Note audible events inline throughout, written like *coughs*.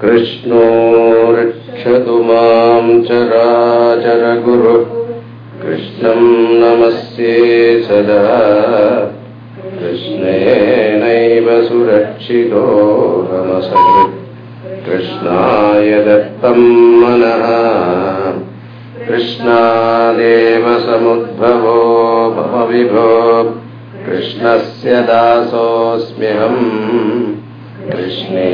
कृष्णो रक्षतु माम् चराचरगुरुः कृष्णम् नमस्ये सदा। कृष्णेनैव सुरक्षितोऽहमसकृत् कृष्णाय दत्तम् मनः। कृष्णादेव समुद्भवो मम विभो। कृष्णस्य दासोऽस्म्यहम् कृष्णे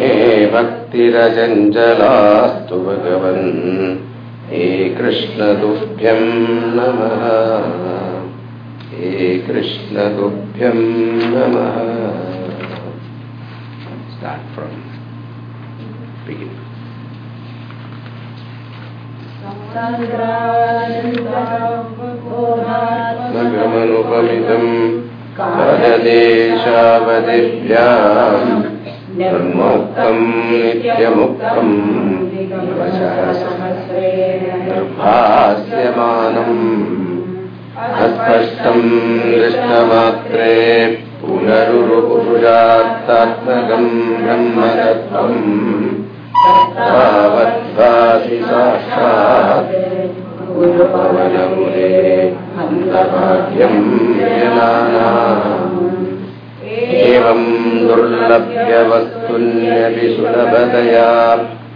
भक्तिरजञ्जलास्तु भगवन् हे कृष्णदुभ्यं नमः। हे कृष्णदुभ्यं नमः। स्टार्ट् फ्रम् बिगिन् गमनुपमितम् कालदेशावधिभ्याम्। निर्मुक्तम् नित्यमुक्तम् निर्भास्यमानम् अस्पष्टम् दृष्टमात्रे पुनरुरुपुरुषात्तात्मकम् ब्रह्मतत्त्वम् तावद्भासि साक्षात् गुरुपवनमुरे हन्तभाग्यम् जनानाम् एवम् दुर्लभ्यवस्तुन्यपि सुलभतया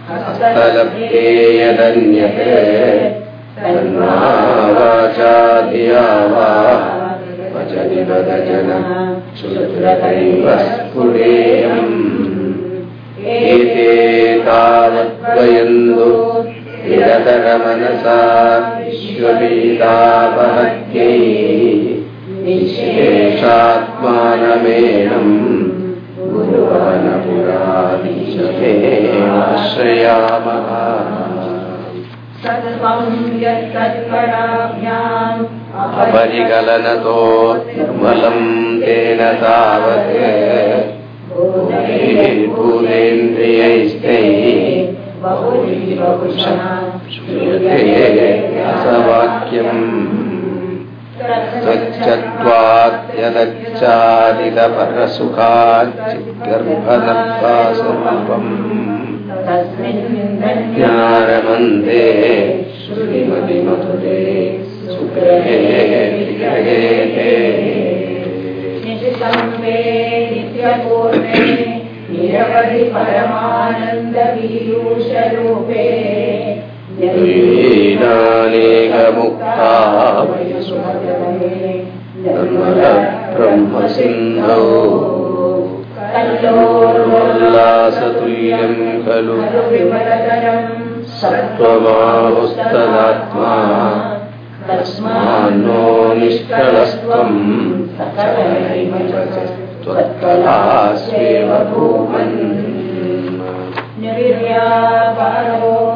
हस्तलभ्ये यदन्यते धिया वा वचनि वदजन शुद्रतैव स्फुरेयम् एते तावद्वयन्दु निरतरमनसा विश्वपीतापहत्यै आत्मानमेनम् गुरुवानपुरादीशेणाश्रयामः अपरिकलनतो निर्मलम् तेन तावत्। भूतेन्द्रियैस्तैः श्रूयते स च्चत्वाद्यदच्चारिलपरसुखाच्चिगर्भदत्वा स्वरूपम् ज्ञानमन्तेः श्रीमति मधुरे सुप्रेः परमानन्दरूपे विदूषरूपे लीलानेकमुक्ता ब्रह्मसिन्धौ उल्लासतुल्यम् खलु सत्त्वमाहुस्तदात्मा तस्मान्नो निष्कलस्त्वम् त्वत्कलास्वेव भूमन्। क्रियामि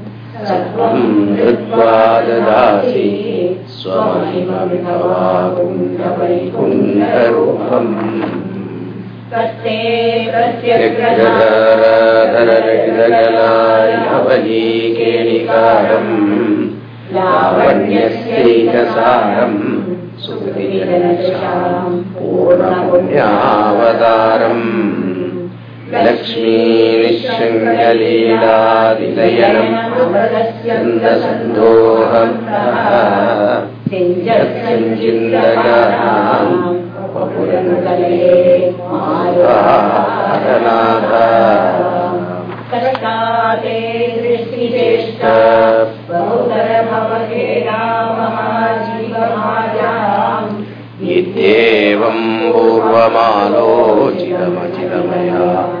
सत्त्वम् धृत्वा ददासि स्वमहिमविभवाकुण्डवैकुण्ठरूपम् यज्ञधररगलायवलीकेलिकारम् लावण्यस्यैकसारम् सुकृतिजनशाम् पूर्णपुण्यावतारम् लक्ष्मीनिःशृङ्गलीलादिदयनछन्दशब्दोह्यञ्जिन्तः वपुरीतनादेष्टया इत्येवम् पूर्वमालोचितमचितमया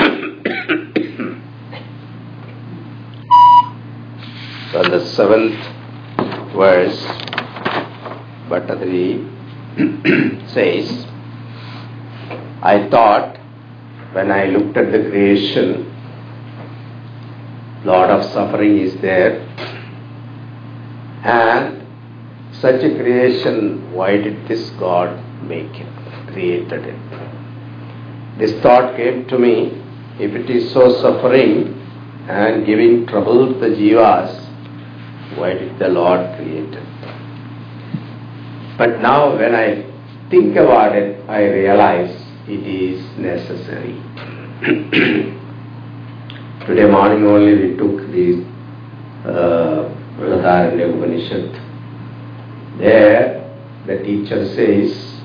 so the seventh verse, Bhattadri *clears throat* says, I thought when I looked at the creation, lot of suffering is there, and such a creation, why did this God make it, created it? This thought came to me, if it is so suffering and giving trouble to the jivas, why did the Lord create it? But now when I think about it, I realize it is necessary. *clears throat* Today morning only we took the uh, Vrataranya Upanishad. There the teacher says,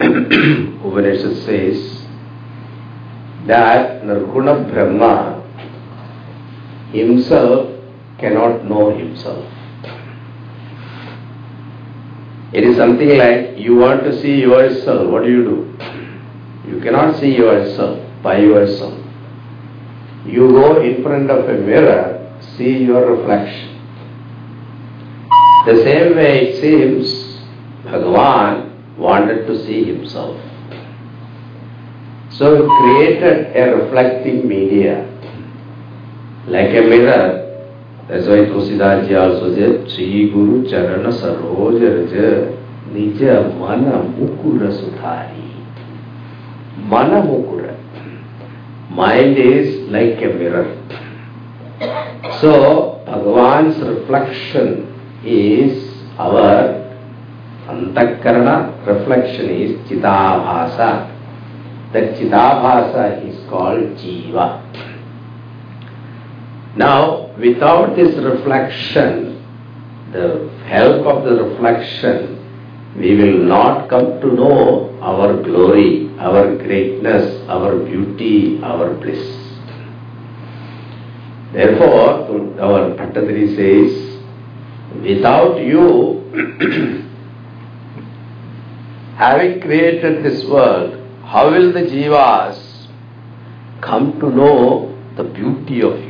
*clears throat* Upanishad says, that Nirguna Brahma himself cannot know himself. It is something like you want to see yourself, what do you do? You cannot see yourself by yourself. You go in front of a mirror, see your reflection. The same way it seems Bhagavan wanted to see himself. So he created a reflecting media, like a mirror. Why Tulsidas also said, Sri Guru Charana Saroj Raja Nija Mana Mukura Sudhari. Mana Mukura. Mind is like a mirror. So, Bhagavan's reflection is our Antakarana reflection is Chidabhasa. That Chidabhasa is called Jiva. Now, without this reflection, the help of the reflection, we will not come to know our glory, our greatness, our beauty, our bliss. Therefore, our Bhattadri says, without you, *clears throat* having created this world, how will the jivas come to know the beauty of you?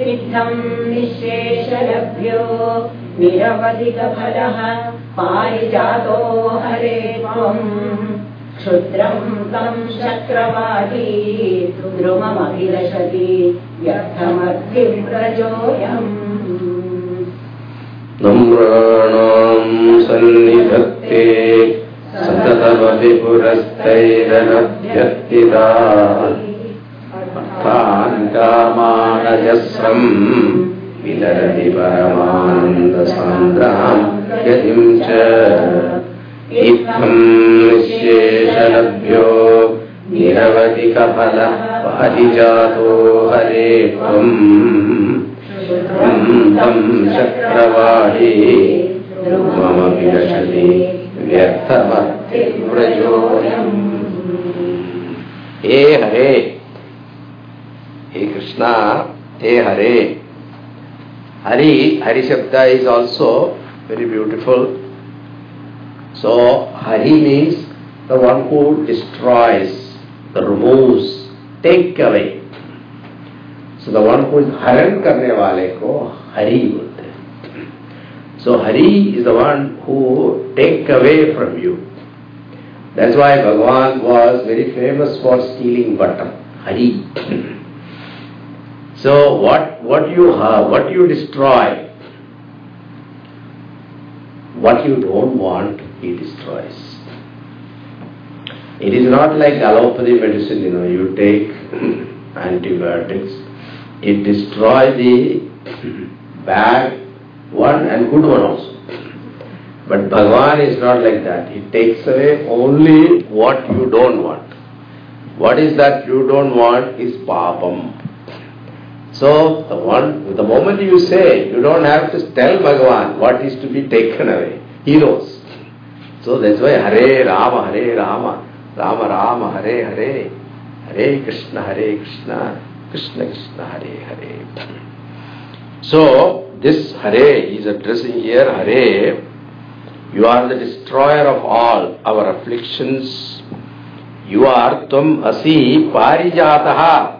सिद्धम् निःशेषलभ्यो। निरवधिकफलः पारिजातो हरे त्वम् क्षुद्रम् तम् व्यर्थमद्विव्रजोऽयम् नम्राणाम् सन्निधत्ते सततमपि पुरस्तैरनभ्यर्थिता कामानजस्रम् विलरति परमानन्दसान्द्राम् गतिम् च इत्थम् निःशेषलभ्यो निरवधिकफलः परिजातो हरे त्वम्। चक्रवाणी ध्रुवमपि रशति व्यर्थमतिव्रजोऽयम् हे हरे हे कृष्णा, हे हरे हरि हरि शब्द is also very beautiful so Hari means the one who destroys the remove take away so the one who हरण करने वाले को हरि बोलते हैं so Hari is the one who take away from you That's why Bhagavan was very famous for stealing butter. Hari. So what what you have, what you destroy, what you don't want, he destroys. It is not like allopathy medicine, you know, you take *clears throat* antibiotics, it destroys the *clears throat* bad one and good one also. But Bhagavan is not like that. He takes away only what you don't want. What is that you don't want is papam. So the one, the moment you say, you don't have to tell Bhagavan what is to be taken away. He knows. So that's why Hare Rama, Hare Rama, Rama Rama, Hare Hare, Hare Krishna, Hare Krishna, Krishna Krishna, Hare Hare. So this Hare is addressing here Hare. You are the destroyer of all our afflictions. You are Tvam Asi Parijataha.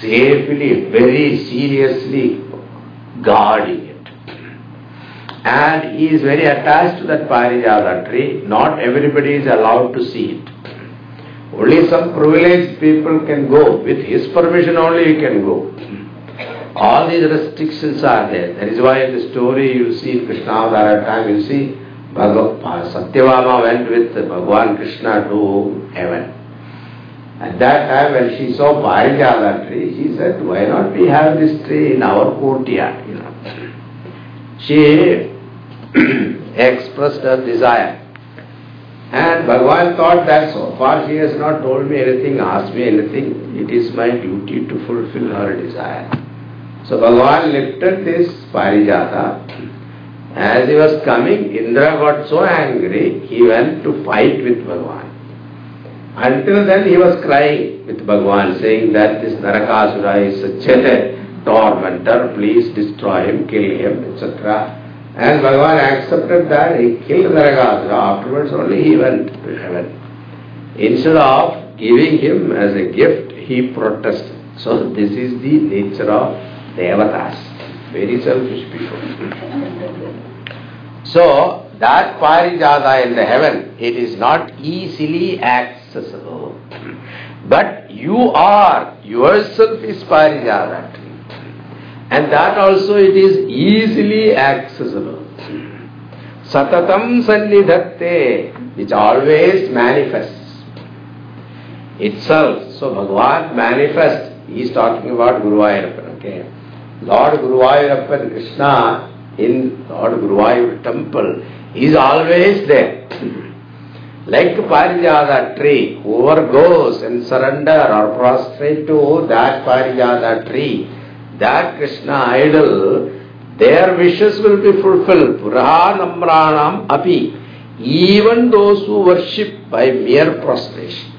safely, very seriously guarding it. And he is very attached to that Parijata tree. Not everybody is allowed to see it. Only some privileged people can go. With his permission only you can go. All these restrictions are there. That is why in the story you see Krishna Avtara time, you see Bhagav, Satyabhama went with Bhagavan Krishna to heaven. At that time when she saw Parijata tree, she said, why not we have this tree in our courtyard? You know. She *clears throat* expressed her desire. And Bhagavan thought that so far she has not told me anything, asked me anything, it is my duty to fulfill her desire. So Bhagavan lifted this Parijata. As he was coming, Indra got so angry, he went to fight with Bhagavan. Until then he was crying with Bhagwan saying that this Narakasura is a a tormentor, please destroy him, kill him, etc. And Bhagwan accepted that, he killed Narakasura, afterwards only he went to heaven. Instead of giving him as a gift, he protested. So this is the nature of Devatas. Very selfish people. So, that Parijata in the heaven, it is not easily accessible. But you are, yourself is Parijata. And that also it is easily accessible. Satatam sannidhatte, which always manifests itself. So Bhagavan manifests. He is talking about Guruvayurappan, okay. Lord Guruvayurappan, Krishna, in Lord Guru Guruvayur temple is always there. Like Parijata tree, whoever goes and surrender or prostrate to that Parijata tree, that Krishna idol, their wishes will be fulfilled. Puraha Namranam Api. Even those who worship by mere prostration.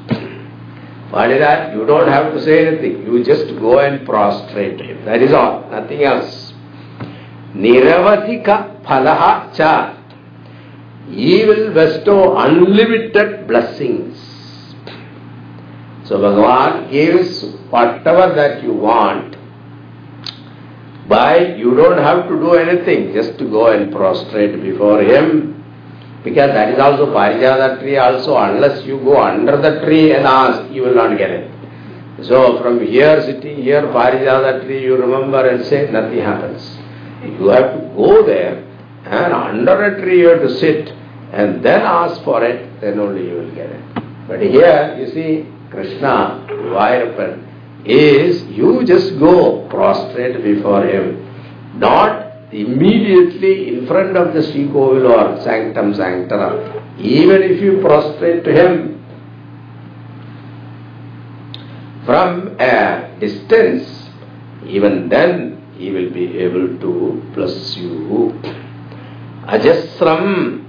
What is? You don't have to say anything. You just go and prostrate him. That is all. Nothing else. Niravadika phalaha cha. He will bestow unlimited blessings. So Bhagavan gives whatever that you want. By you don't have to do anything, just to go and prostrate before him. Because that is also Parijata tree also, unless you go under the tree and ask, you will not get it. So from here, sitting here, Parijata tree, you remember and say, nothing happens. You have to go there and under a tree you have to sit and then ask for it, then only you will get it. But here, you see, Krishna, Vairappan, is you just go prostrate before him, not immediately in front of the Sri Kovil or Sanctum Sanctorum. Even if you prostrate to him from a distance, even then he will be able to bless you. Ajasram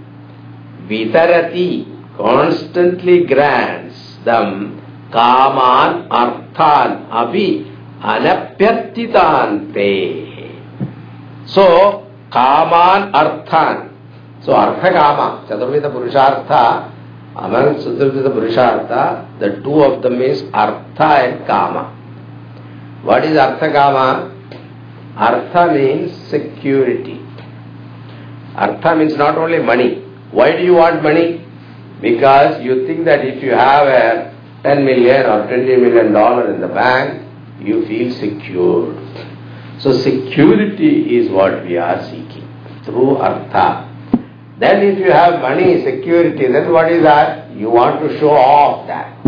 Vitarati constantly grants them kaman arthan api anapyartitante. So, kaman arthan. So, artha kama, chaturvida purushartha, among chaturvida purushartha, the two of them is artha and kama. What is artha kama? Artha means security. Artha means not only money. Why do you want money? Because you think that if you have a 10 million or 20 million dollar in the bank, you feel secure. So security is what we are seeking through artha. Then if you have money, security, then what is that? You want to show off that.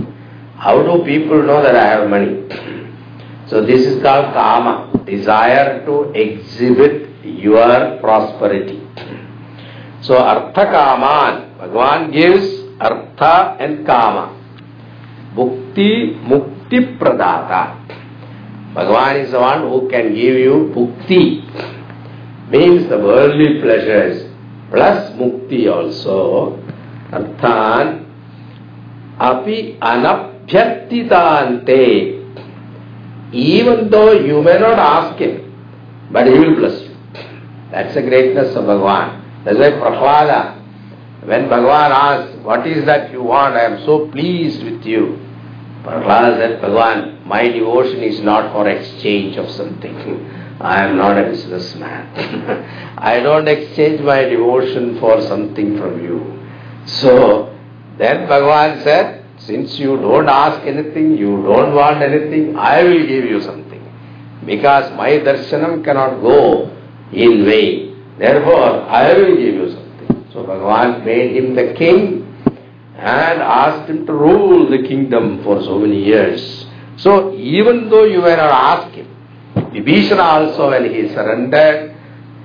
How do people know that I have money? So this is called kama, desire to exhibit your prosperity. So अर्थ कामान Bhagavan gives earth and काम भुक्ति मुक्ति प्रदाता Bhagavan is one who can give you bhukti means the worldly pleasures plus mukti also अर्थान अपि अनभ्यर्थितान ते even though you may not ask him but he will bless you that's a greatness of That's why Prahlada, when Bhagavan asked, what is that you want, I am so pleased with you. Prahlada said, Bhagavan, my devotion is not for exchange of something. *laughs* I am not a businessman. *laughs* I don't exchange my devotion for something from you. So, then Bhagavan said, since you don't ask anything, you don't want anything, I will give you something. Because my darshanam cannot go in vain. Therefore, I will give you something. So Bhagavan made him the king and asked him to rule the kingdom for so many years. So even though you were not him, Vibhishana also when he surrendered,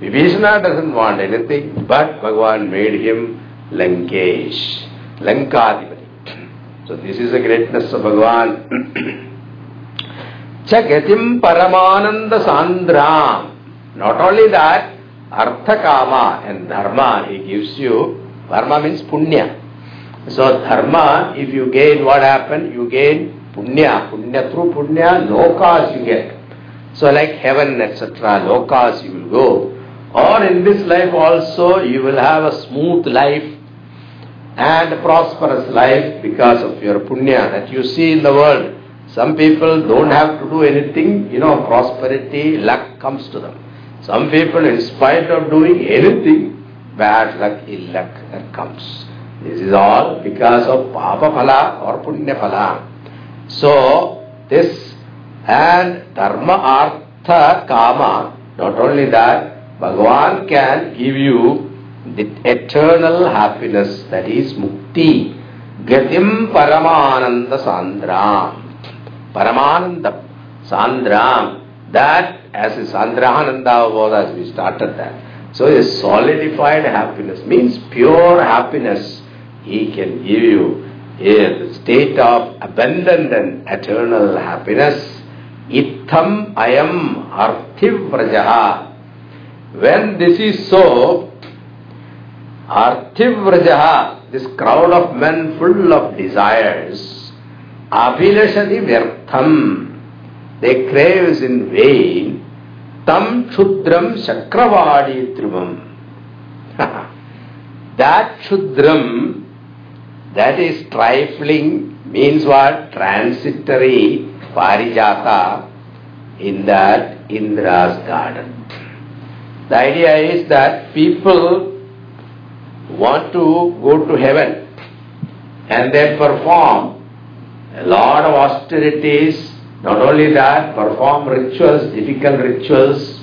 Vibhishana doesn't want anything, but Bhagavan made him Lankesh, Lankadipati. So this is the greatness of Bhagavan. *clears throat* Chagatim Paramananda Sandram. Not only that, Artha Kama and Dharma he gives you. Dharma means Punya. So Dharma, if you gain what happened, you gain Punya. Punya through Punya, lokas you get. So like heaven, etc., lokas you will go. Or in this life also, you will have a smooth life and prosperous life because of your punya that you see in the world. Some people don't have to do anything, you know, prosperity, luck comes to them. Some people, in spite of doing anything, bad luck, ill luck that comes. This is all because of papa phala or punya phala. So, this and dharma, artha, kama, not only that, Bhagavan can give you the eternal happiness that is mukti. Gatim Paramananda Sandram. Paramananda Sandram. That as a Sandrahananda was as we started that. So a solidified happiness means pure happiness he can give you. A state of abundant and eternal happiness. Itham ayam arthivrajaha. When this is so, Arthivrajaha, this crowd of men full of desires, abhilashadi vyartham, they craves in vain, tam chudram shakravadi tribam. that chudram, that is trifling, means what? Transitory parijata in that Indra's garden. The idea is that people want to go to heaven and they perform a lot of austerities, not only that, perform rituals, difficult rituals,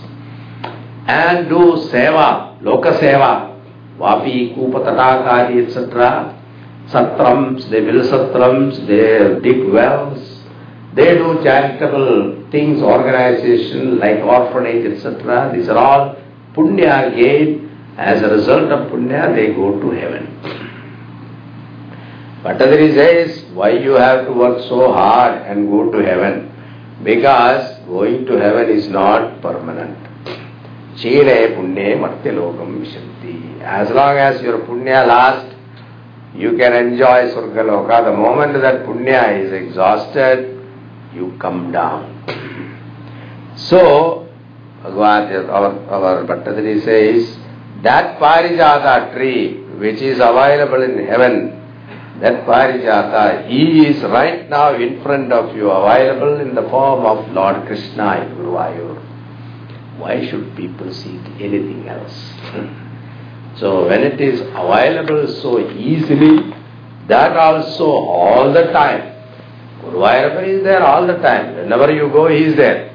and do seva, loka seva, vapi, kupa, tatakari, etc. Satrams, they build satrams, they dig wells, they do charitable things, organization like orphanage, etc. These are all punya gained as a result of punya, they go to heaven. Patanjali says, why you have to work so hard and go to heaven? Because going to heaven is not permanent. Chile punye lokam vishanti. As long as your punya lasts, you can enjoy Surga The moment that punya is exhausted, you come down. So, our, our Bhattadri says, that Parijata tree which is available in heaven, that Parijata, he is right now in front of you, available in the form of Lord Krishna in Guruvayur. Why should people seek anything else? *laughs* so when it is available so easily, That also all the time. Guruvayurappa is there all the time. Whenever you go, he is there.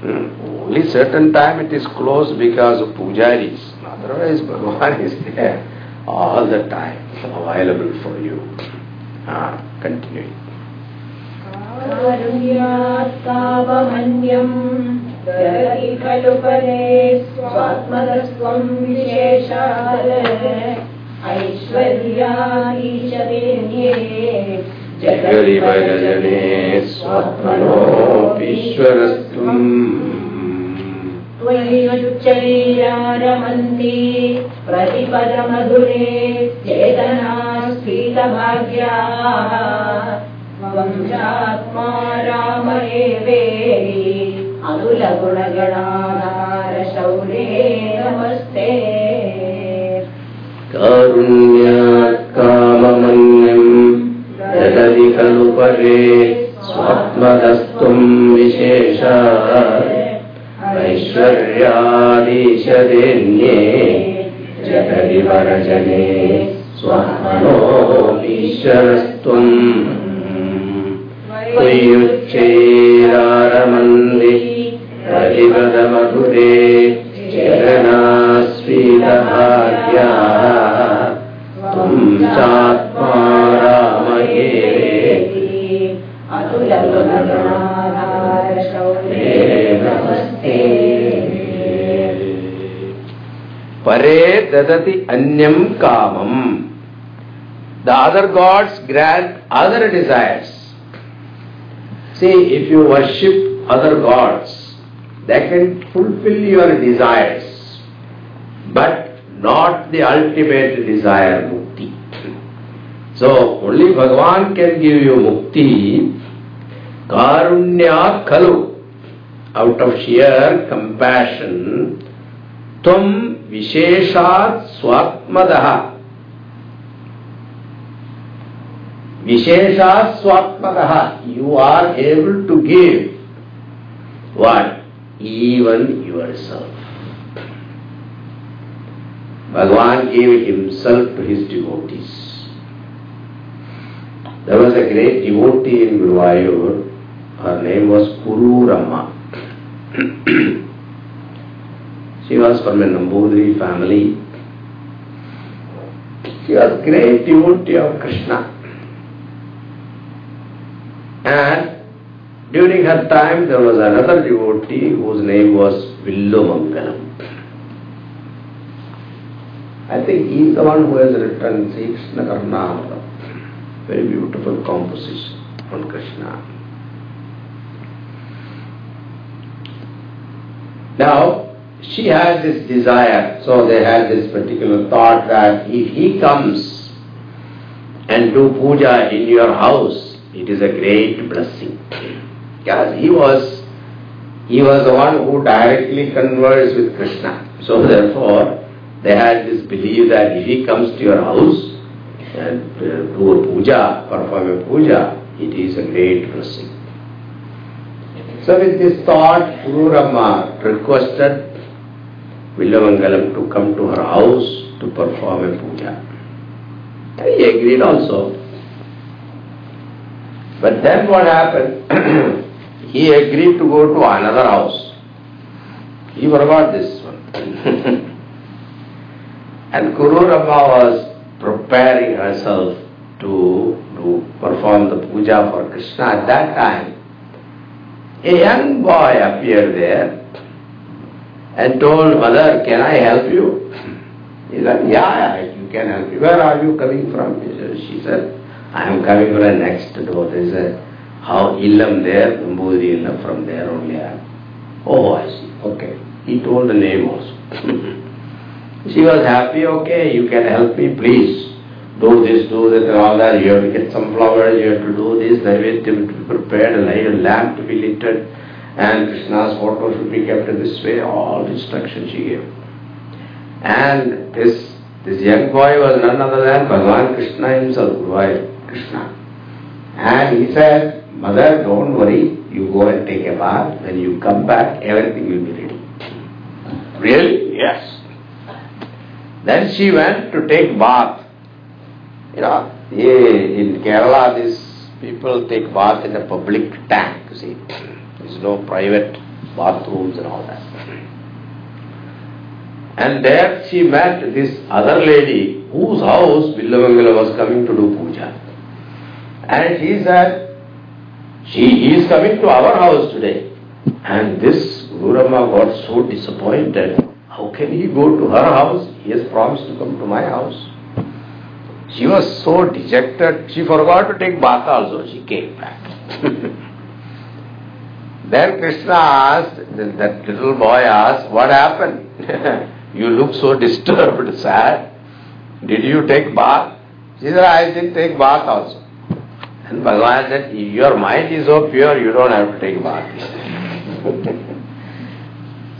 Hmm. Only certain time it is closed because of pujaris. Otherwise, *laughs* Bhagavan is there all the time, available for you. Ah, continuing. कारुण्यात्तावमन्यम् ददति ैरारमन्ती प्रतिपदमधुरे चेतनास्फ्याः वंशात्मा राम देवे अनुलगुणगणाधारशौरे नमस्ते। कारुण्यात् काममन्यम् यदधि खलु परे स्वात्मदस्तुम् विशेषात् ऐश्वर्यादीशदे जगदिवरजने रचने स्वानो प्रतिपदमधुरे द्विच्चैरारमन्दिवद मधुरे त्वम् चात्मा रामये। नस्ते Pare dadati anyam kamam. The other gods grant other desires. See, if you worship other gods, they can fulfill your desires, but not the ultimate desire, mukti. So, only Bhagavan can give you mukti, karunya khalu, out of sheer compassion, tvam visheshat swatmadaha. Visheshat swatmadaha. You are able to give what? Even yourself. Bhagavan gave himself to his devotees. There was a great devotee in Guruvayur. Her name was Kururama. *clears throat* she was from a Nambudri family. She was great devotee of Krishna. And during her time there was another devotee whose name was Vilwamangalam. I think he is the one who has written Sri Krishna Karnamrita. Very beautiful composition on Krishna. Now, she had this desire, so they had this particular thought that if he comes and do puja in your house, it is a great blessing. Because he was he was the one who directly conversed with Krishna. So therefore, they had this belief that if he comes to your house and uh, do a puja, perform a puja, it is a great blessing. So with this thought, Guru Rama requested Vilwamangalam to come to her house to perform a puja. And he agreed also. But then what happened? *clears throat* he agreed to go to another house. He forgot this one. *laughs* and Guru Rama was preparing herself to, to perform the puja for Krishna. At that time, a young boy appeared there and told mother, can I help you? He said, yeah, yeah, you can help me. Where are you coming from? She said, I am coming from the next door. Is a how Illam there, Illam, from there only I. Oh, I see. Okay. He told the name also. *laughs* she was happy, okay, you can help me, please. Do this, do that, and all that. You have to get some flowers, you have to do this, Naivedya to be prepared, a lamp to be lit, and Krishna's photo should be kept in this way. All instructions she gave. And this this young boy was none other than Bhagavan Krishna himself, Guru Krishna. And he said, Mother, don't worry, you go and take a bath. When you come back, everything will be ready. Really? Yes. Then she went to take bath. You know, in Kerala, these people take bath in a public tank, you see. There's no private bathrooms and all that. And there she met this other lady whose house Vilwamangala was coming to do puja. And she said, she is coming to our house today. And this Guru Rama got so disappointed. How can he go to her house? He has promised to come to my house. She was so dejected, she forgot to take bath also. She came back. *laughs* then Krishna asked, that little boy asked, what happened? *laughs* you look so disturbed, sad. Did you take bath? She said, I didn't take bath also. And Bhagavan said, your mind is so pure, you don't have to take bath.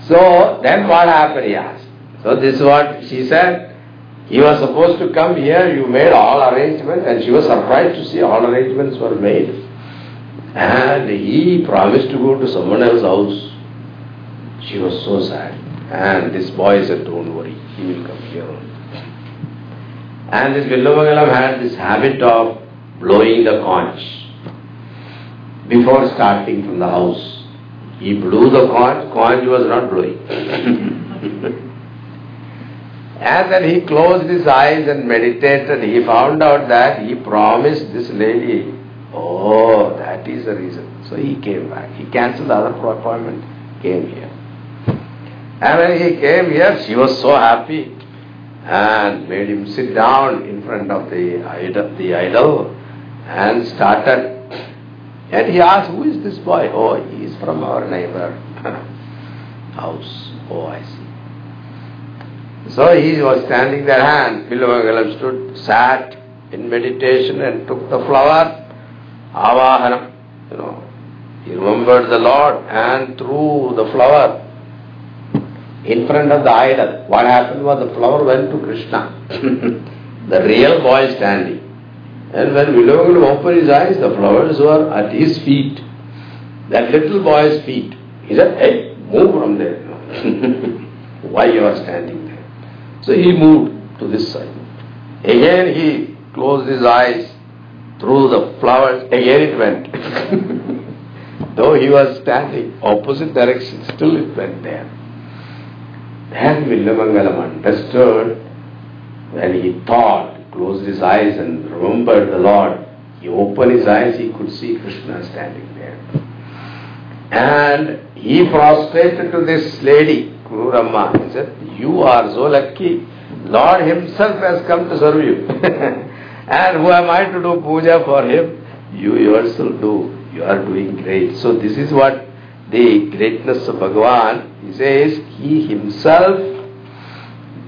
*laughs* so then what happened, he asked. So this is what she said. He was supposed to come here, you made all arrangements, and she was surprised to see all arrangements were made. And he promised to go to someone else's house. She was so sad. And this boy said, don't worry, he will come here. And this Vilwamangalam had this habit of blowing the conch before starting from the house. He blew the conch, conch was not blowing. *laughs* And then he closed his eyes and meditated. He found out that he promised this lady, oh, that is the reason. So he came back. He cancelled the other appointment, came here. And when he came here, she was so happy and made him sit down in front of the idol, the idol and started. And he asked, who is this boy? Oh, he is from our neighbor *laughs* house. Oh, I see. So he was standing there and Vilwamangalam stood, sat in meditation and took the flower, avahanam, you know. He remembered the Lord and threw the flower in front of the idol. What happened was the flower went to Krishna. *laughs* the real boy standing. And when Vilwamangalam opened his eyes, the flowers were at his feet. That little boy's feet. He said, hey, move from there. *laughs* Why you are standing there? So he moved to this side. Again he closed his eyes, threw the flowers, again it went. *laughs* Though he was standing opposite direction, still it went there. Then Vilwamangalam understood when he thought, closed his eyes and remembered the Lord, he opened his eyes, he could see Krishna standing there. And he prostrated to this lady, Guru Rama. He said, You are so lucky. Lord Himself has come to serve you. *laughs* and who am I to do puja for Him? You yourself do. You are doing great. So this is what the greatness of Bhagavan, he says, He Himself,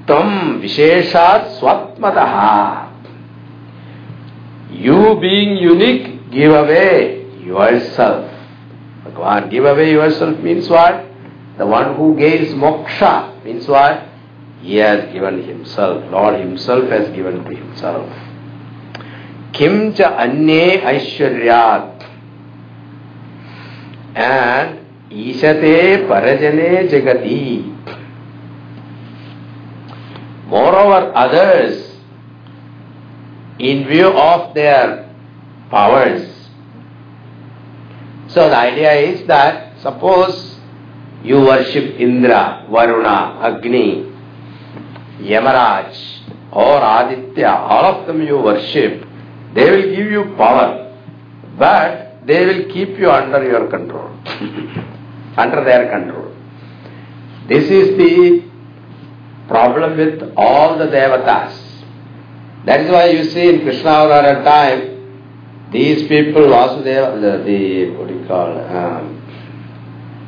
Tam Visheshat Swatmataha. You being unique, give away yourself. Bhagavan, give away yourself means what? The one who gains moksha means what? He has given himself. Lord himself has given to himself. Kim cha anye aishwaryat. And ishate parajane jagati. Moreover, others, in view of their powers. So the idea is that suppose you worship Indra, Varuna, Agni, Yamaraj or Aditya, all of them you worship, they will give you power, but they will keep you under your control, *laughs* under their control. This is the problem with all the devatas. That is why you see in Krishna Avara time, these people, Vasudeva, the, the what do you call, um,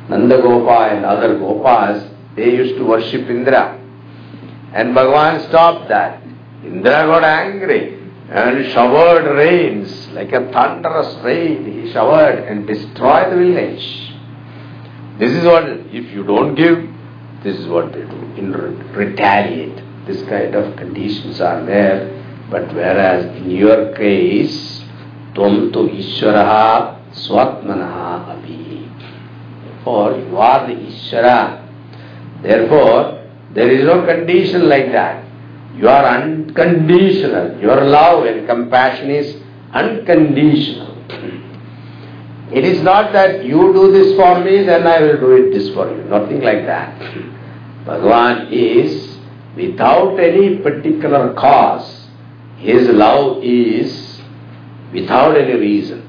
Nanda Gopa and other Gopas, they used to worship Indra. And Bhagavan stopped that. Indra got angry and showered rains, like a thunderous rain. He showered and destroyed the village. This is what, if you don't give, this is what they do, in retaliate. This kind of conditions are there. But whereas in your case, Tvam tu Ishwaraha Swatmanaha Abhi. For you are the Ishwara. Therefore, there is no condition like that. You are unconditional. Your love and compassion is unconditional. It is not that you do this for me, then I will do it this for you. Nothing like that. Bhagavan is without any particular cause. His love is without any reason.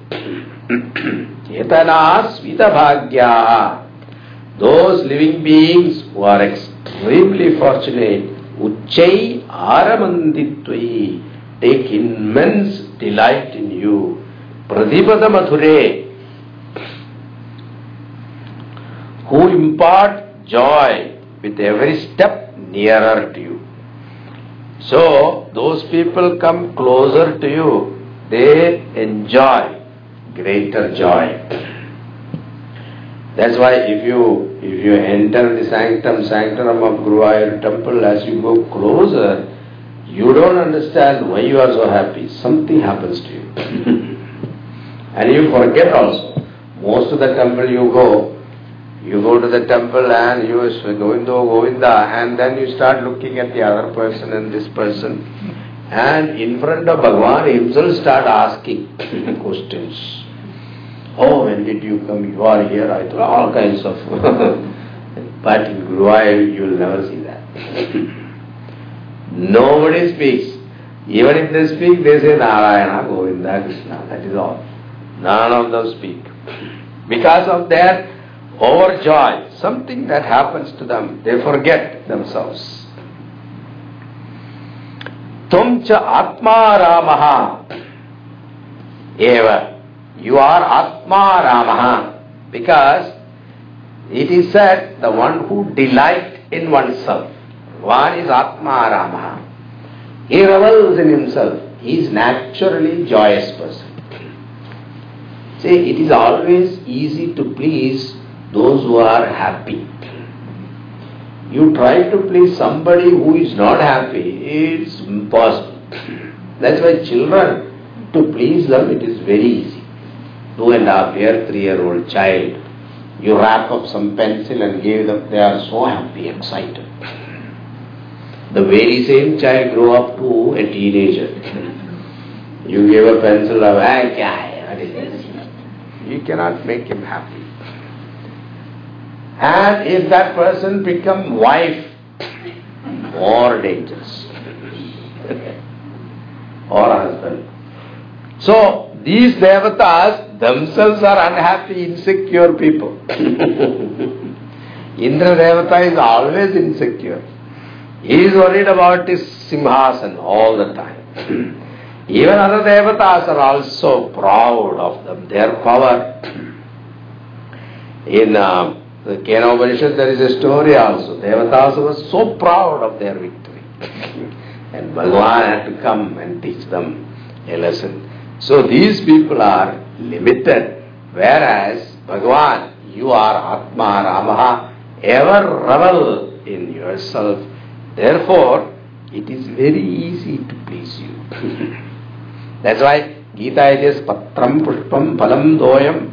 Those living beings who are extremely fortunate, Uchai Aramanditvi, take immense delight in you. Pradipada Madhure, who impart joy with every step nearer to you. So, those people come closer to you, they enjoy greater joy. That's why if you if you enter the sanctum sanctum of Guruvayur temple, as you go closer, you don't understand why you are so happy. Something happens to you. *laughs* and you forget also. Most of the temple you go, you go to the temple and you are going to Govinda and then you start looking at the other person and this person. And in front of Bhagavan himself start asking *laughs* questions. Oh, when did you come? You are here. I thought all kinds of. but in Guruvayur you will never see that. *laughs* Nobody speaks. Even if they speak, they say Narayana, Govinda, Krishna. That is all. None of them speak. Because of their overjoy, something that happens to them, they forget themselves. Tumcha Atma Ramaha Eva. You are Atma Ramaha. Because it is said the one who delight in oneself. One is Atma Ramaha. He revels in himself. He is naturally joyous person. See, it is always easy to please those who are happy. You try to please somebody who is not happy, it's impossible. That's why children, to please them, it is very easy. Two and a half year, three year old child, you wrap up some pencil and give them, they are so happy, excited. The very same child grow up to a teenager. You give a pencil of, is this? You cannot make him happy. And if that person become wife, more dangerous. *laughs* or husband. So, these devatas themselves are unhappy, insecure people. *laughs* Indra Devata is always insecure. He is worried about his simhasan all the time. *clears throat* Even other devatas are also proud of them, their power. In uh, the Kena Upanishad there is a story also. Devatas were so proud of their victory. *laughs* and Bhagavan had to come and teach them a lesson. So these people are limited, whereas Bhagavan, you are Atma Ramaha, ever revel in yourself. Therefore, it is very easy to please you. *laughs* That's why Gita is Patram Pushpam Palam Doyam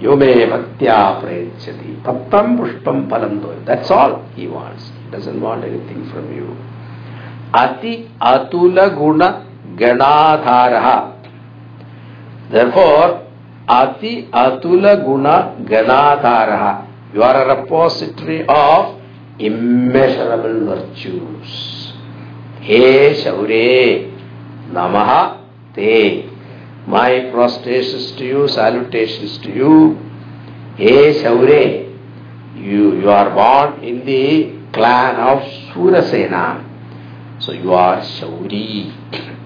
Yome Bhaktya Prechati. Patram Pushpam Palam Doyam. That's all he wants. He doesn't want anything from you. Ati Atula Guna Ganadharaha. Therefore, Ati Atula Guna Ganadharaha. You are a repository of immeasurable virtues. He Shaure Namaha Te. My prostrations to you, salutations to you. He Shaure. You, you are born in the clan of Surasena. So you are Shauri.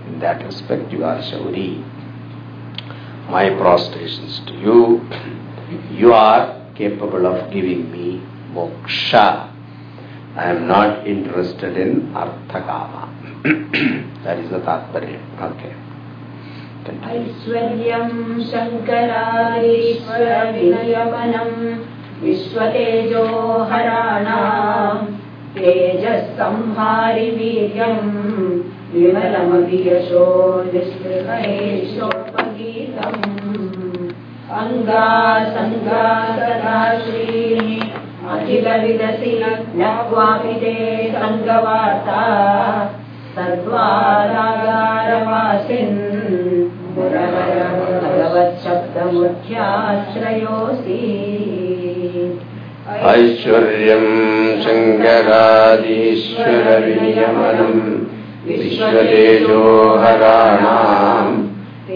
In that respect, you are Shauri My prostrations to you. You are capable of giving me moksha. I am not interested in arthakama. *clears throat* that is the tatparya. Okay. ऐश्वर्यम् शङ्करारीश्वरविनयमनम् विश्वतेजो हराणाम् तेजःसंहारि वीर्यम् विमलमभियशो निःस्पृहेशोपगीतम् अङ्गा सङ्गा सदा श्रीः अखिलविदसि न क्वापि ते सङ्गवार्ता सत्त्वादागारवासिन् भगवच्छब्दमुख्याश्रयोऽसि ऐश्वर्यम् शङ्करादीश्वरविनियमनम् विश्वतेजोहराणाम्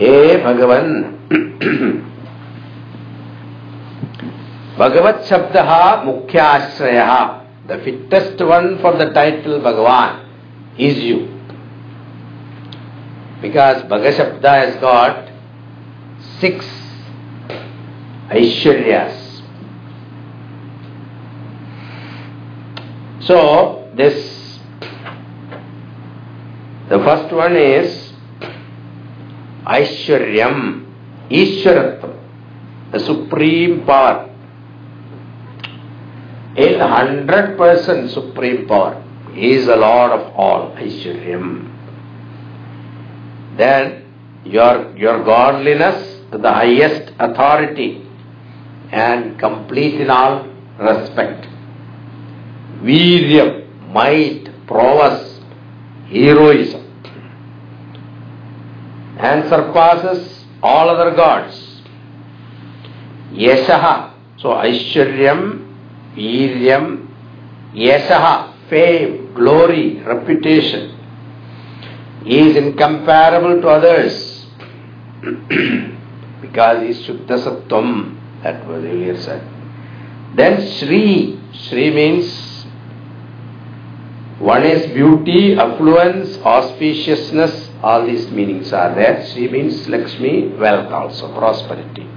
हे भगवन् Bhagavat Shabdaha Mukhya The fittest one for the title Bhagavan is you. Because Bhaga Shabda has got six Aishwaryas. So, this, the first one is Aishwaryam, Ishwaratvam, the supreme power. In hundred percent supreme power. He is the Lord of all, Aishwaryam. Then your, your godliness the highest authority and complete in all respect. Viryam, might, prowess, heroism. And surpasses all other gods. Yashaha, so Aishwaryam, Viryam, Yashaha, fame, glory, reputation, He is incomparable to others. *clears throat* Because he is that was earlier said. Then Sri, Sri means one is beauty, affluence, auspiciousness, all these meanings are there. she means Lakshmi, wealth also, prosperity.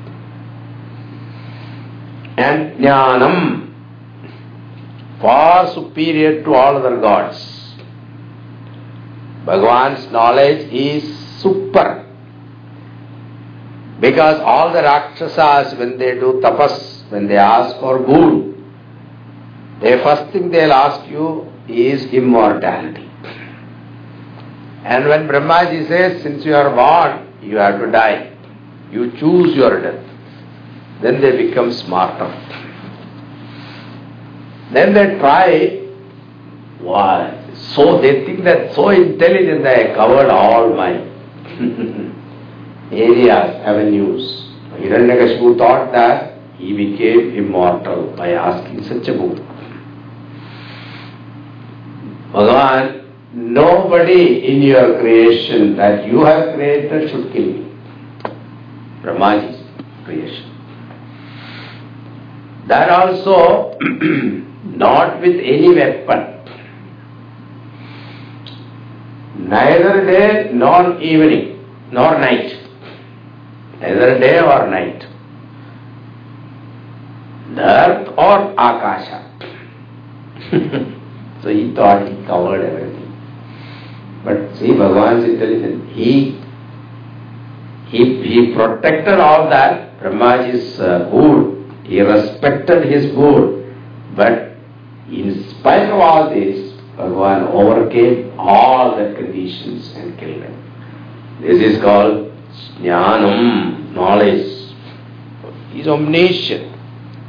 And Jnanam, far superior to all other gods. Bhagavan's knowledge is super. Because all the Rakshasas, when they do tapas, when they ask for good, the first thing they'll ask you is immortality. And when Brahmaji says, since you are born, you have to die, you choose your death, then they become smarter. Then they try, why? So they think that so intelligent they covered all my *laughs* areas, avenues. Hiranyakashipu thought that he became immortal by asking such a book. Bhagavan, nobody in your creation that you have created should kill me. Brahmaji's creation. That also *clears throat* not with any weapon. Neither day nor evening, nor night. Neither day or night. The earth or Akasha. *laughs* so he thought he covered everything. But see Bhagavan's intelligence, he, he, he protected all that. Brahmaji's uh, good, he respected his good, but in spite of all this, Bhagavan overcame all the conditions and killed him. This is called jnanam, knowledge. He is omniscient.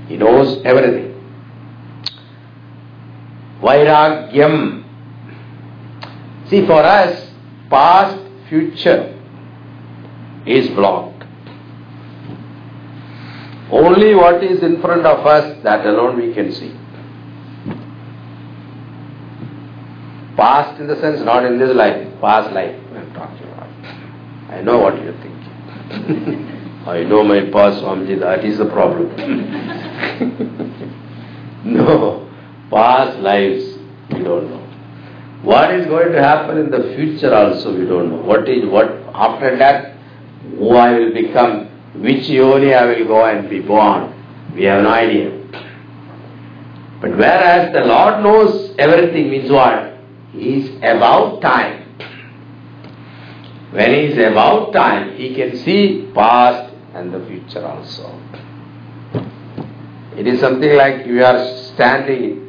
He knows everything. Vairagyam. See, for us, past, future is blocked. Only what is in front of us, that alone we can see. Past in the sense, not in this life, past life I am talking about. I know what you are thinking. *laughs* I know my past, Swamiji, that is the problem. *laughs* no, past lives, we don't know. What is going to happen in the future also, we don't know. What is, what, after that, who I will become, which yoni I will go and be born, we have no idea. But whereas the Lord knows everything means what? He is about time. When he is about time, he can see past and the future also. It is something like you are standing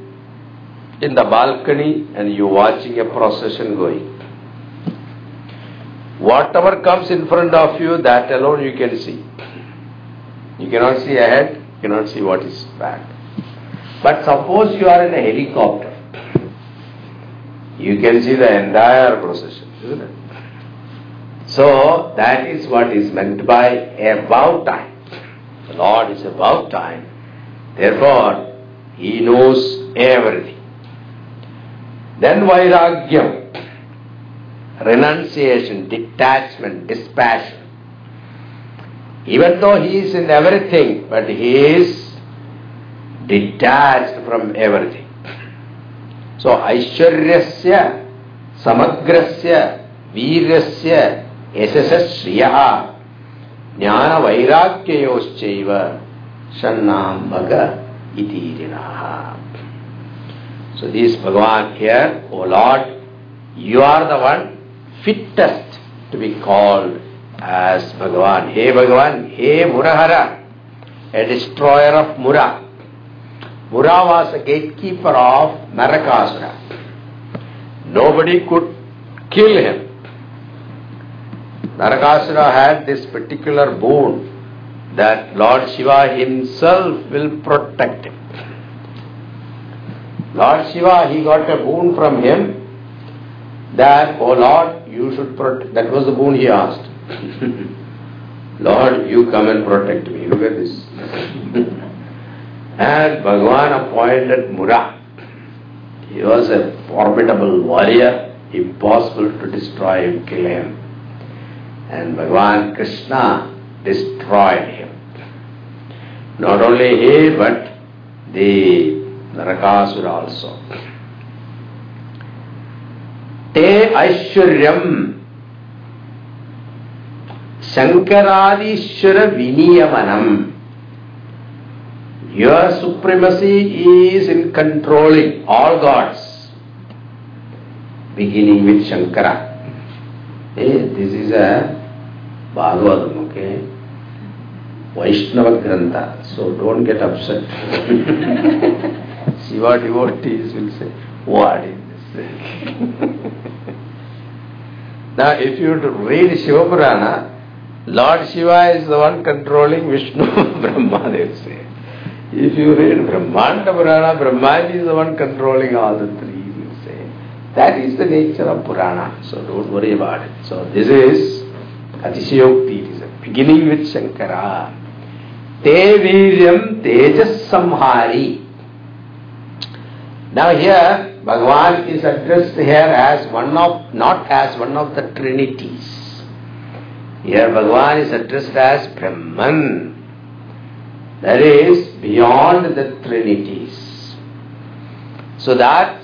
in the balcony and you watching a procession going. Whatever comes in front of you, that alone you can see. You cannot see ahead, you cannot see what is back. But suppose you are in a helicopter, you can see the entire procession, isn't it? So that is what is meant by about time. The Lord is about time. Therefore, He knows everything. Then Vairagyam, renunciation, detachment, dispassion. Even though He is in everything, but He is detached from everything. So, Aishwaryasya, Samagrasya, Veerasya, Yasasasriya, Jnana Vairagyayoschaiva, Shannambaga Itirinaha. So this Bhagavan here, O Lord, you are the one fittest to be called as Bhagavan. Hey Bhagavan, hey Murahara, a destroyer of Mura. Mura was a gatekeeper of Narakasura. Nobody could kill him. Narakasura had this particular boon that Lord Shiva himself will protect him. Lord Shiva, he got a boon from him that, oh Lord, you should protect. That was the boon he asked. *laughs* Lord, you come and protect me. Look at this. *laughs* and Bhagavan appointed Mura. He was a formidable warrior, impossible to destroy him, kill him. And Bhagavan Krishna destroyed him. Not only he, but the Narakasura also. Te Aishwaryam Shankaradishwara Viniyamanam Your supremacy is in controlling all gods, beginning with Shankara. Hey, this is a Bhagavatam, okay? Vaishnava Grantha, so don't get upset. *laughs* Shiva devotees will say, what is this? *laughs* now, if you read Shiva Purana, Lord Shiva is the one controlling Vishnu, *laughs* Brahma, they say. If you read Brahmanda Purana, Brahma is the one controlling all the three, will say. That is the nature of Purana, so don't worry about it. So this is Atishayokti, it is a beginning with Shankara. Te Viryam Tejas Samhari. Now here, Bhagavan is addressed here as one of, not as one of the trinities. Here Bhagavan is addressed as Brahman. That is beyond the trinities. So that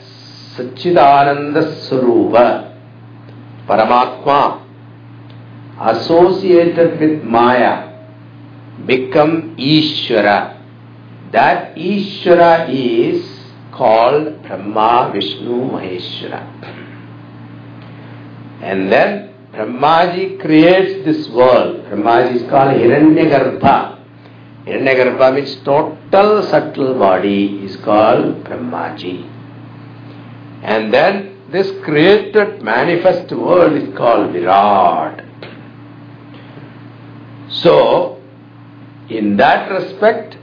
Satchidananda Swarupa, Paramatma, associated with Maya, become Ishvara. That Ishvara is called Brahma, Vishnu, Maheshwara. And then Brahmaji creates this world. Brahmaji is called Hiranyagarbha. Hiranyagarbha means total subtle body is called Brahmaji. And then this created manifest world is called Virat. So, in that respect,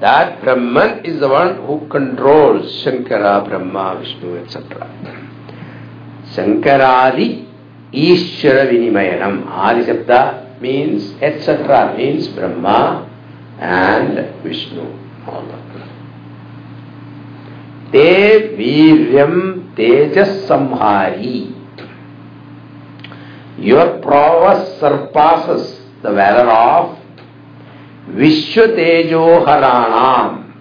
that Brahman is the one who controls Shankara, Brahma, Vishnu, etc. Shankaradi Ishvara Viniyamanam. Adi Shabda means etc. means Brahma and Vishnu. All. Te Viryam Tejas Samhari. Your prowess surpasses the valor of Vishwatejo Haranam.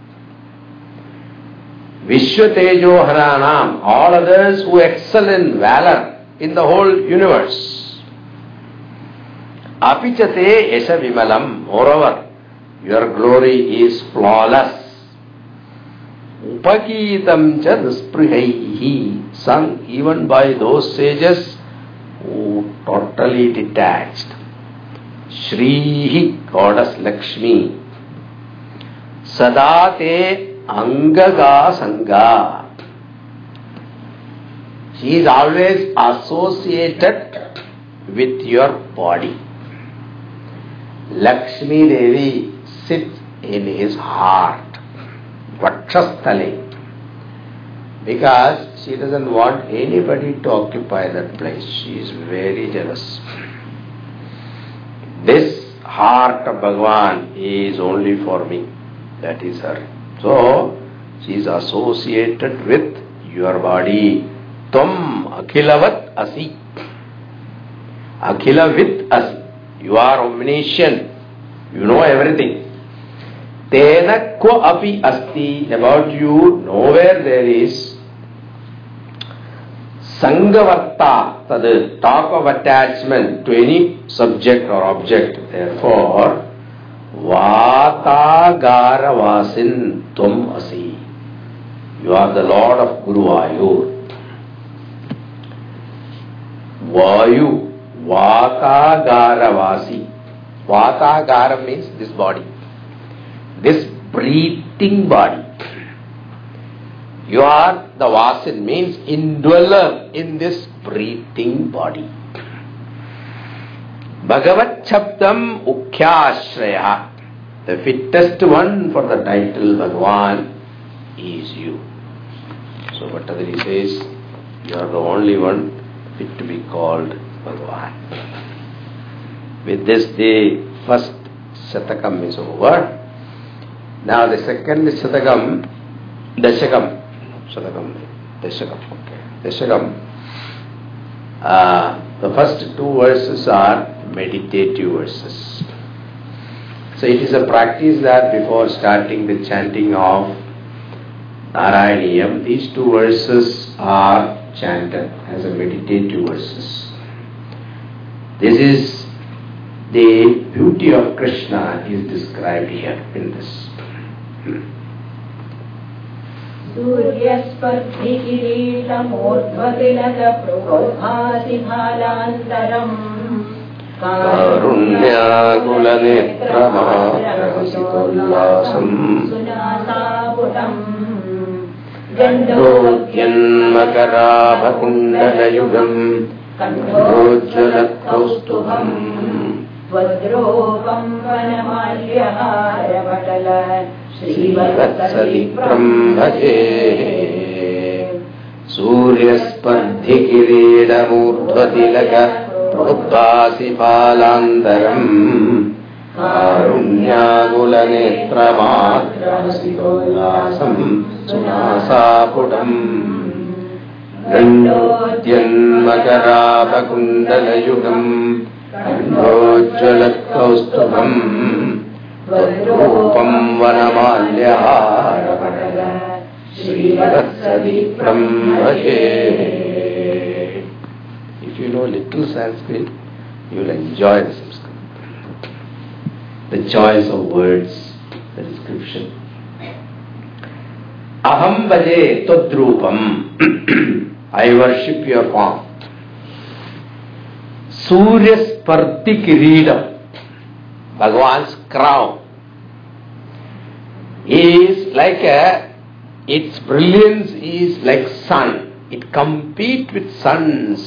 Vishwatejo Haranam. All others who excel in valor in the whole universe. Apichate Esha Vimalam. Moreover, your glory is flawless. Upakitam cha nisprihaihi. Sung even by those sages who totally detached. Shrihi, goddess Lakshmi. Sadate Angaga Sangha. She is always associated with your body. Lakshmi Devi sits in his heart, Vakshasthale, because she doesn't want anybody to occupy that place. She is very jealous. This heart of Bhagavan is only for me. That is her. So, she is associated with your body. Tum akhilavat asi. Akhila with asi. You are omniscient. You know everything. Tena ko api asti. About you, nowhere there is संगवत्ता तद top of attachment to any subject और object for वातागार वासिन तुम असी you are the lord of Guruvayur वायु वातागार वासी वातागार means this body this breathing body You are the Vasin means indweller in this breathing body. Bhagavat Shabda Mukhyashraya. The fittest one for the title Bhagavan is you. So Bhattadri says, you are the only one fit to be called Bhagavan. With this the first Shatakam is over. Now the second Shatakam, Dashakam, Okay. Dashakam. Uh, the first two verses are meditative verses. So it is a practice that before starting the chanting of Narayaneeyam, these two verses are chanted as a meditative verses. This is the beauty of Krishna is described here in this. स्पर्धिमोर्ध्वतिलतरम् कारुण्याकुलनेत्रोल्लासम् सुदासापुटम् दण्डोच्यन्मकराभपुण्डयुगम् कण्ठोच्च कौस्तुभम् श्रीवत्सरि भजे सूर्यस्पर्धि किरीलमूर्ध्वतिलकमुद्वासिपालान्तरम् कारुण्याकुलनेत्रमात्रासि उल्लासम् सुनासापुटम्। गण्डोऽन्मकरापकुण्डलयुगम् कण्ठोज्ज्वलत्कौस्तुभम् रूपम् वनमाल्यहारपटल श्रीवत्सविप्रम् भजे If you know little Sanskrit, you will enjoy the Sanskrit. The choice of words, the description. Aham bhaje tadrupam. I worship your form. सूर्य स्पर्ति किरीटम Bhagavan crown is like its brilliance is like sun it compete with sun's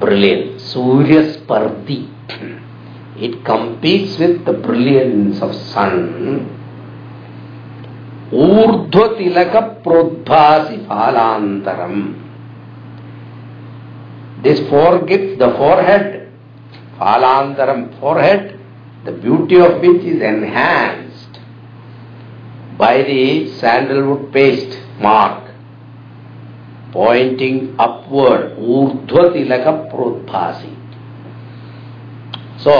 brilliance Surya स्पर्ति it competes with the brilliance of sun ऊर्ध तिलक प्रोद्भासी फालांतरम This the forehead, phalantaram, forehead, the beauty of which is enhanced by the sandalwood paste mark pointing upward, urdhva tilaka prodbhasi. So,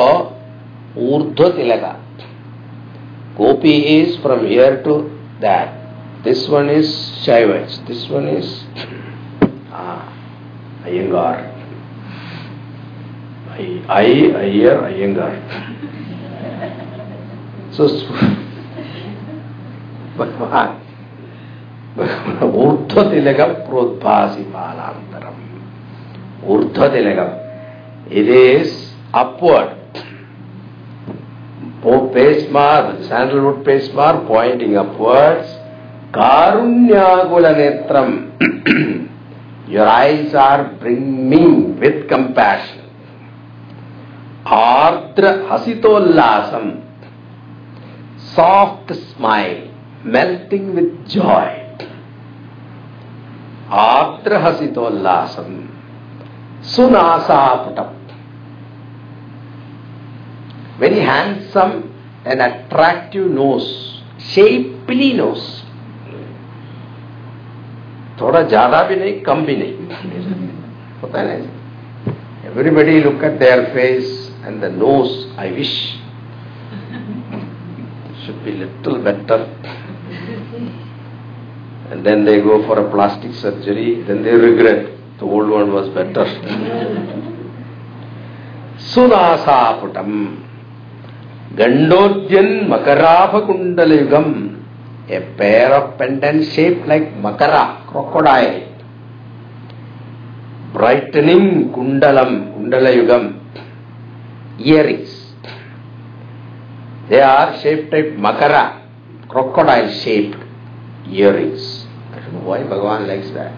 urdhva tilaka. Gopi is from here to that. This one is Shaivas. This one is *clears throat* ah, Iyengar. I, I, Iyer, Iyengar. So, Bhagavan, Urdhva tilakam prodbhasi palantaram. Urdhva tilakam. It is upward. Po- Paste mark, sandalwood paste mark pointing upwards. Karunyagula netram. Your eyes are brimming with compassion. Ardra hasitollasam. Soft smile, melting with joy. Ardra hasitollasam. Sunasaputam. Very handsome and attractive nose, shapely nose. थोड़ा ज्यादा भी नहीं कम भी नहीं होता है ना everybody look at their face and the nose i wish should be little better and then they go for a plastic surgery then they regret the old one was better sunasaputam gandodyan makarabha kundalayugam a pair of pendants shaped like makara, crocodile. Brightening kundalam, kundalayugam, earrings. They are shaped like makara, crocodile shaped earrings. I don't know why Bhagavan likes that.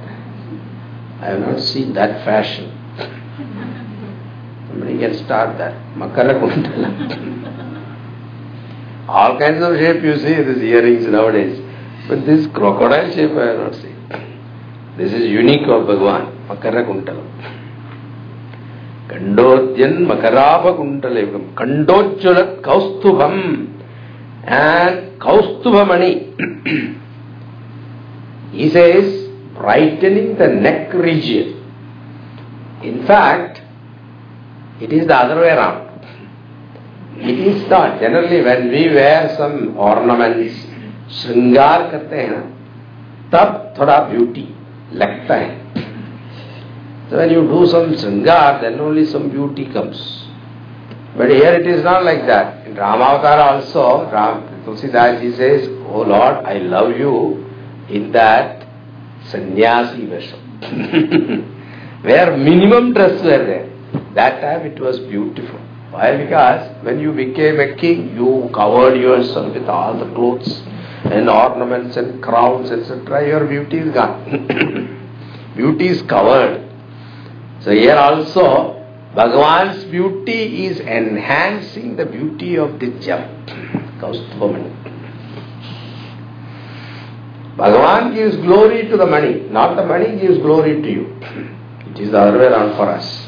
I have not seen that fashion. Somebody can start that. Makara kundala. All kinds of shape you see, these earrings nowadays. But this crocodile shape I have not seen. This is unique of Bhagavan, Makara Kuntalam. Kandodyan Makarabha Kuntalayukam. Kandochulat Kaustubham and Kaustubhamani. *clears throat* he says, brightening the neck region. In fact, it is the other way around It is not. Generally, when we wear some ornaments, श्रृंगार करते हैं ना तब थोड़ा beauty लगता है So when you do some shringar, then only some beauty comes. But here it is not like that. In Ramavatar also, Ram, Tulsidas ji says, Oh Lord, I love you in that sannyasi vesham. *laughs* Where minimum dress were there. That time it was beautiful. Why? Because when you became a king, you covered yourself with all the clothes and ornaments and crowns, etc. Your beauty is gone. *coughs* beauty is covered. So here also, Bhagavan's beauty is enhancing the beauty of the gem, *coughs* Kaustubhamani. Bhagavan gives glory to the money, not the money gives glory to you. *coughs* It is the other way around for us.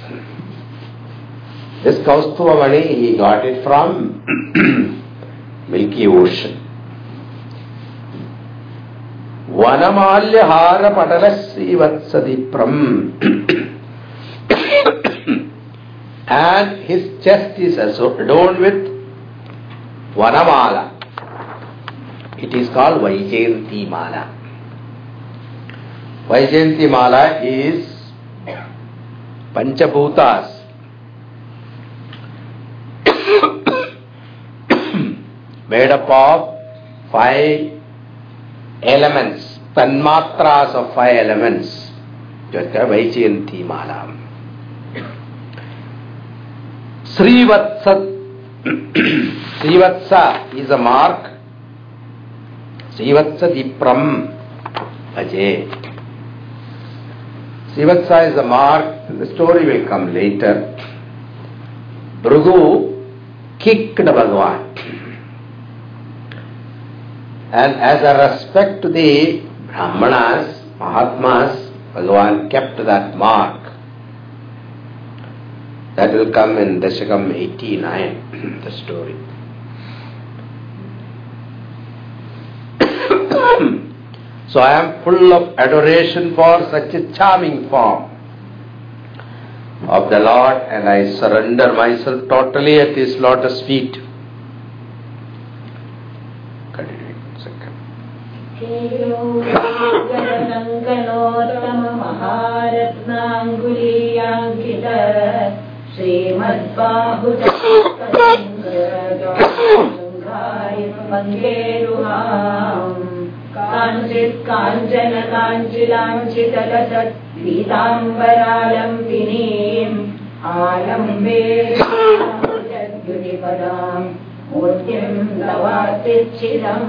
This Kaustubhamani, he got it from *clears throat* Milky Ocean. Vanamalyahara *coughs* And his chest is also adorned with Vanamala. It is called Vaijayanti Mala. Vaijayanti Mala is Panchabhutas. Made up of five elements, tanmatras of five elements. Called Vaijayanti Mala. Srivatsa, *clears throat* Srivatsa is a mark. Srivatsa Dipram Ajay. Srivatsa is a mark, the story will come later. Bhrugu kicked Bhagavan. And as a respect to the Brahmanas, Mahatmas, Bhagavan kept that mark. That will come in Dashakam 89, *clears throat* the story. *coughs* so I am full of adoration for such a charming form of the Lord and I surrender myself totally at His lotus feet. महारत्नाङ्गुलीयाङ्कित श्रीमद्बाहुजायमङ्गेरुहाम् काञ्चित् काञ्चन काञ्चिलाञ्चितलसत् पीताम्बरालम्बिनीम् आलम्बे जद्युनिपदाम् मूर्तिम् तवातिच्छिदम्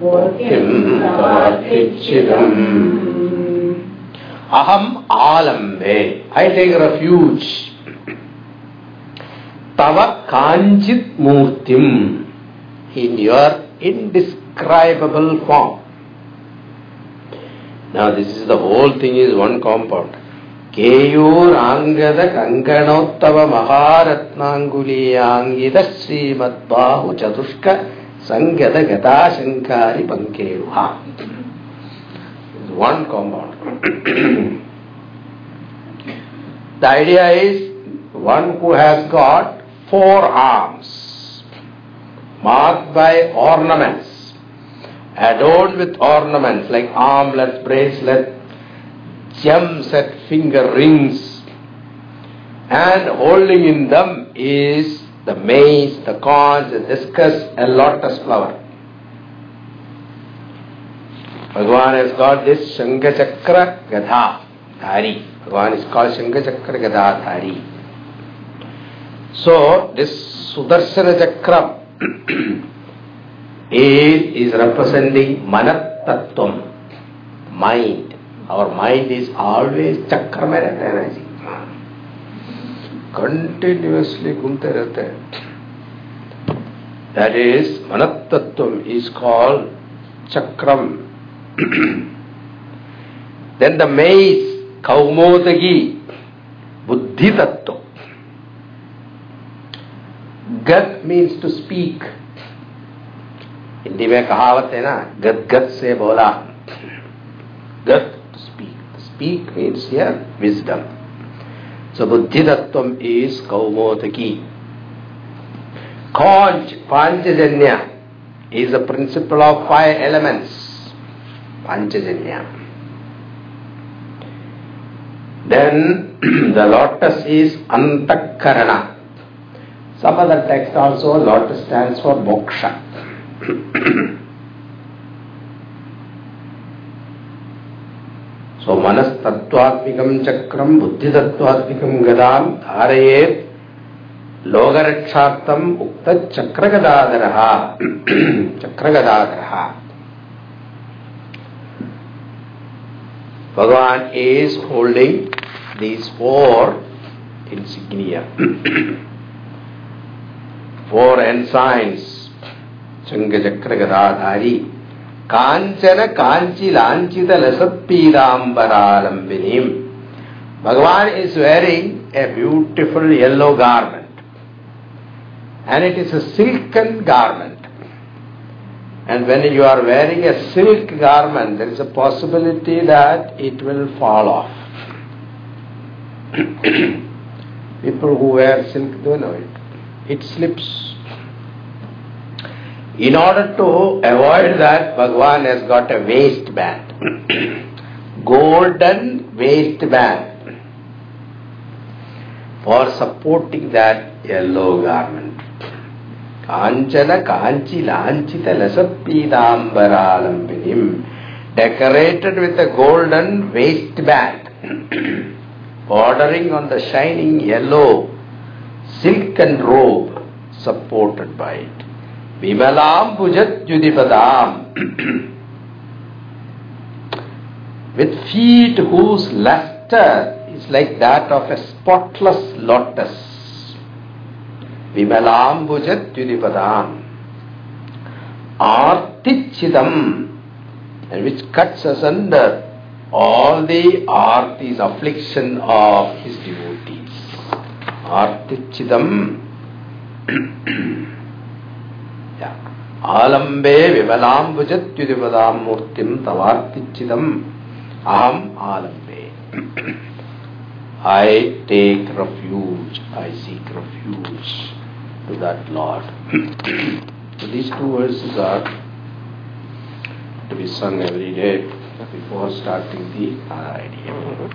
विमलाम्बुजत् द्युतिपदाम् किं तवार्थिच्छिदम् अहम् आलम्बे ऐ टेक् refuge तव काञ्चित् मूर्तिम् in your indescribable form. Now this is the whole thing is one compound. Keyur Angada Kankanottava Maharatnanguliyangida Shankari Pankeruha. It's one compound. *coughs* the idea is one who has got four arms marked by ornaments, adorned with ornaments like armlets, bracelets, gems at finger rings, and holding in them is the maize, the corn, the discus, and lotus flower. Bhagavan has got this Shankachakra Gadha Dhari. Bhagavan is called Shankachakra Gadha Dhari. So, this Sudarshana Chakra *clears throat* is, is representing Manat Tattvam, mind. Our mind is always chakra में continuously घूमते रहते हैं। That is मन तत्व is called चक्रम। Then the mace कौमोदगी बुद्धि तत्व गत मीन्स टू स्पीक हिंदी में कहावत है ना गद गद से बोला। गद to speak speak means your wisdom So buddhidatvam is kaumotaki. Called Panchajanya is the principle of five elements. Panchajanya. Then *clears throat* the lotus is antakarana. Some other text also lotus stands for moksha. *clears throat* So मनस्तत्वात्मक चक्रम बुद्धितत्वात्मक गदा धारये लोकरक्षा उक्त *clears throat* चक्र गदाधर चक्र Gadadhar Bhagavan is holding these four in सिग्निया *clears throat* four and science चंग चक्र गदाधारी Kanchi Lanchita Lasat Pirambaraalambinim Bhagavan is wearing a beautiful yellow garment and it is a silken garment. And when you are wearing a silk garment, there is a possibility that it will fall off. *coughs* People who wear silk do know it. It slips. In order to avoid that, Bhagwan has got a waistband. *clears throat* golden waistband. For supporting that yellow garment. Kanchana kanchi lanchita lasapidambaralampini. Decorated with a golden waistband. *clears throat* bordering on the shining yellow silken robe supported by it vimalambujatjudipadam with feet whose luster is like that of a spotless lotus. Vimalambujatjudipadam Artichidam and which cuts asunder all the artis, affliction of his devotees. Artichidam Alambe Vimalambujatjudipadam Murtim Tavartichidam Aham Alambe I take refuge, I seek refuge to that Lord. so these two verses are to be sung every day before starting the idea.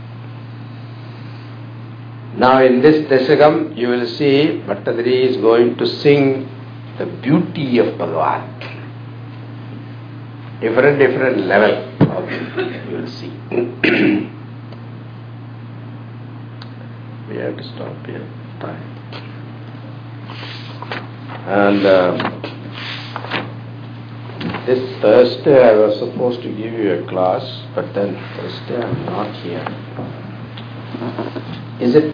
Now in this Dashakam you will see Bhattadri is going to sing the beauty of Bhagavan. Different, different level of you will see. we have to stop here. Time. And um, this Thursday I was supposed to give you a class, but then Thursday I'm not here. Is it